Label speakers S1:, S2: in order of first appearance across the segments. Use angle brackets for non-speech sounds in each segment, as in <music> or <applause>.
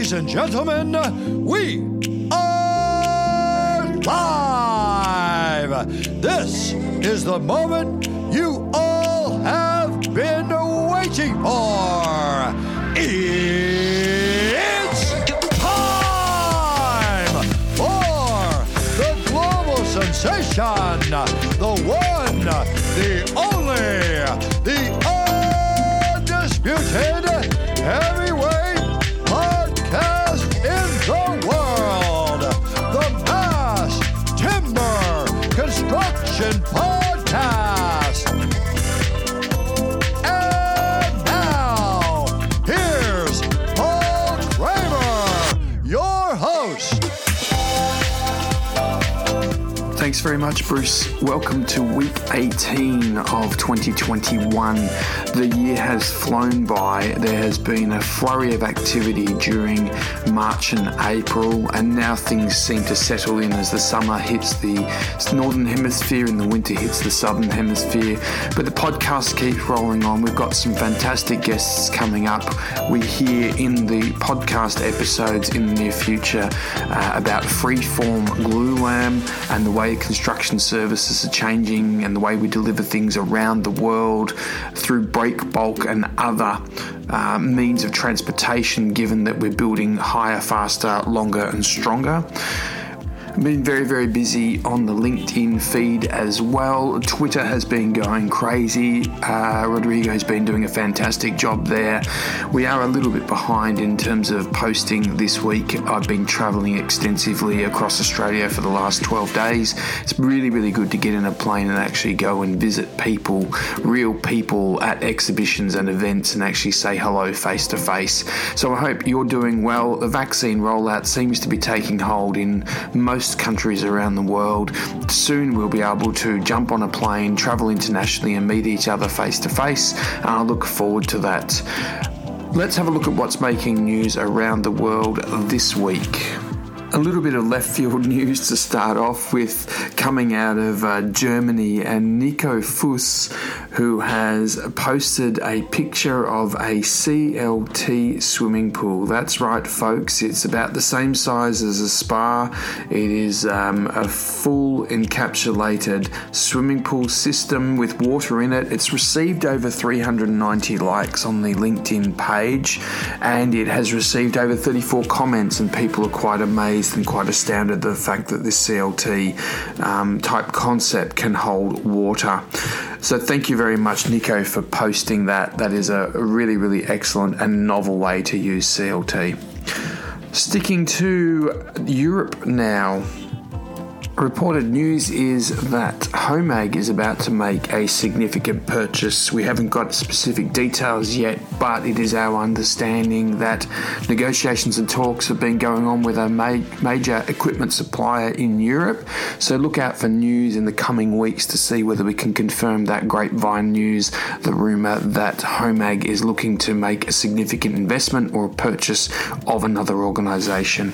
S1: Ladies and gentlemen, we are live. This is the moment you all have been waiting for. It's time for the global sensation, the one, the only, your
S2: Thanks very much, Bruce. Welcome to week 18 of 2021. The year has flown by. There has been a flurry of activity during March and April, and now things seem to settle in as the summer hits the northern hemisphere and the winter hits the southern hemisphere. But the podcast keeps rolling on. We've got some fantastic guests coming up. We hear in the podcast episodes in the near future uh, about freeform glulam and the way construction services are changing and the way we deliver things around the world through break bulk and other uh, means of transportation, given that we're building higher, faster, longer, and stronger. Been very, very busy on the LinkedIn feed as well. Twitter has been going crazy. Uh, Rodrigo's been doing a fantastic job there. We are a little bit behind in terms of posting this week. I've been traveling extensively across Australia for the last 12 days. It's really, really good to get in a plane and actually go and visit people, real people at exhibitions and events, and actually say hello face to face. So I hope you're doing well. The vaccine rollout seems to be taking hold in most countries around the world. Soon we'll be able to jump on a plane, travel internationally, and meet each other face to face. And I look forward to that. Let's have a look at what's making news around the world this week. A little bit of left field <laughs> news to start off with coming out of uh, Germany and Nico Fuss, who has posted a picture of a CLT swimming pool. That's right, folks, it's about the same size as a spa. It is um, a full encapsulated swimming pool system with water in it. It's received over 390 likes on the LinkedIn page and it has received over 34 comments, and people are quite amazed and quite astounded the fact that this CLT um, type concept can hold water. So thank you very much, Nico, for posting that. That is a really, really excellent and novel way to use CLT. Sticking to Europe now. Reported news is that Homag is about to make a significant purchase. We haven't got specific details yet, but it is our understanding that negotiations and talks have been going on with a ma- major equipment supplier in Europe. So look out for news in the coming weeks to see whether we can confirm that grapevine news, the rumour that Homag is looking to make a significant investment or a purchase of another organisation.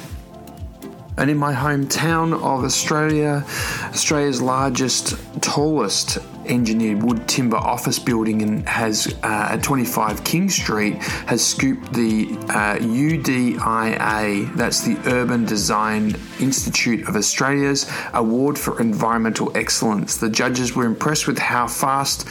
S2: And in my hometown of Australia, Australia's largest, tallest engineered wood timber office building and has uh, at 25 King Street has scooped the uh, UDIA, that's the Urban Design Institute of Australia's award for environmental excellence. The judges were impressed with how fast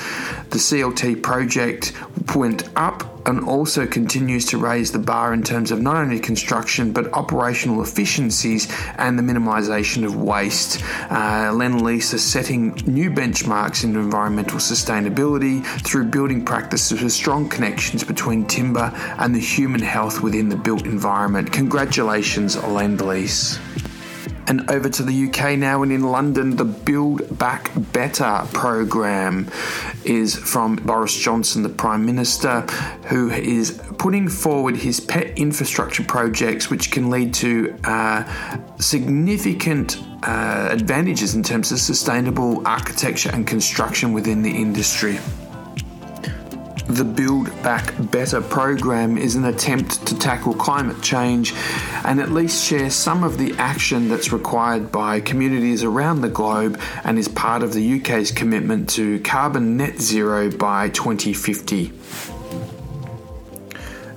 S2: the CLT project went up and also continues to raise the bar in terms of not only construction but operational efficiencies and the minimisation of waste. Uh, Lend-Lease is setting new benchmarks in environmental sustainability through building practices with strong connections between timber and the human health within the built environment. Congratulations, Lend-Lease. And over to the UK now, and in London, the Build Back Better program is from Boris Johnson, the Prime Minister, who is putting forward his pet infrastructure projects, which can lead to uh, significant uh, advantages in terms of sustainable architecture and construction within the industry. The Build Back Better program is an attempt to tackle climate change and at least share some of the action that's required by communities around the globe and is part of the UK's commitment to carbon net zero by 2050.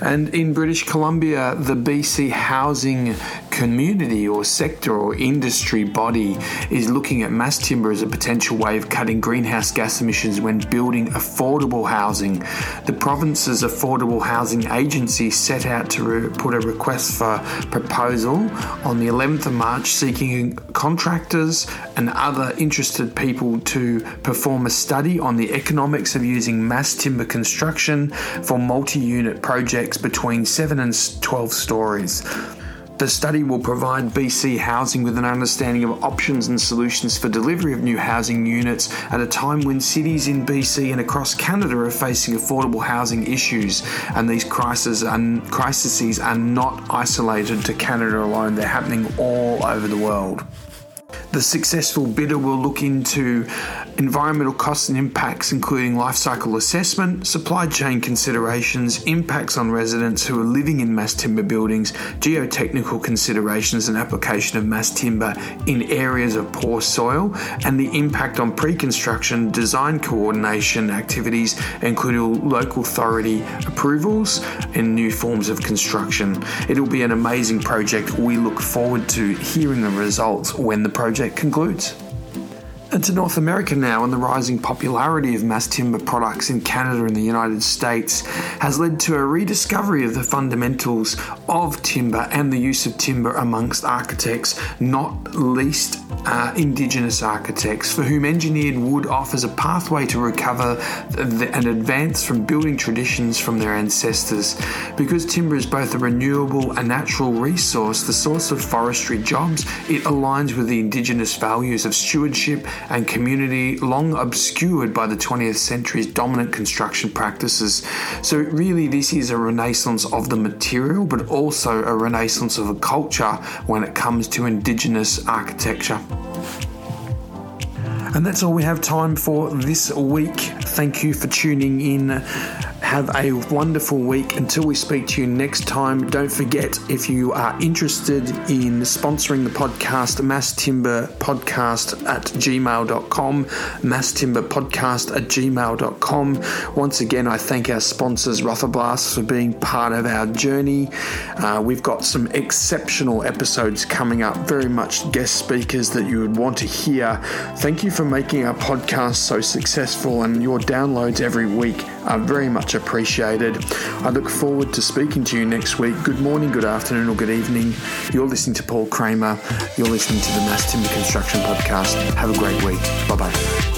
S2: And in British Columbia, the BC Housing Community or sector or industry body is looking at mass timber as a potential way of cutting greenhouse gas emissions when building affordable housing. The province's Affordable Housing Agency set out to re- put a request for proposal on the 11th of March seeking contractors and other interested people to perform a study on the economics of using mass timber construction for multi unit projects between 7 and 12 stories. The study will provide BC Housing with an understanding of options and solutions for delivery of new housing units at a time when cities in BC and across Canada are facing affordable housing issues. And these crises are, crises are not isolated to Canada alone, they're happening all over the world. The successful bidder will look into environmental costs and impacts, including life cycle assessment, supply chain considerations, impacts on residents who are living in mass timber buildings, geotechnical considerations and application of mass timber in areas of poor soil, and the impact on pre construction design coordination activities, including local authority approvals and new forms of construction. It'll be an amazing project. We look forward to hearing the results when the project concludes. And to North America now, and the rising popularity of mass timber products in Canada and the United States has led to a rediscovery of the fundamentals of timber and the use of timber amongst architects, not least uh, Indigenous architects, for whom engineered wood offers a pathway to recover and advance from building traditions from their ancestors. Because timber is both a renewable and natural resource, the source of forestry jobs, it aligns with the Indigenous values of stewardship and community long obscured by the 20th century's dominant construction practices. So, really, this is a renaissance of the material, but also a renaissance of a culture when it comes to Indigenous architecture. And that's all we have time for this week. Thank you for tuning in have a wonderful week. Until we speak to you next time, don't forget if you are interested in sponsoring the podcast, Mass Timber Podcast at gmail.com, Mass Timber Podcast at gmail.com. Once again, I thank our sponsors, Rothoblaas, for being part of our journey. Uh, we've got some exceptional episodes coming up, very much guest speakers that you would want to hear. Thank you for making our podcast so successful, and your downloads every week are very much appreciated. I look forward to speaking to you next week. Good morning, good afternoon, or good evening. You're listening to Paul Kremer. You're listening to the Mass Timber Construction Podcast. Have a great week. Bye bye.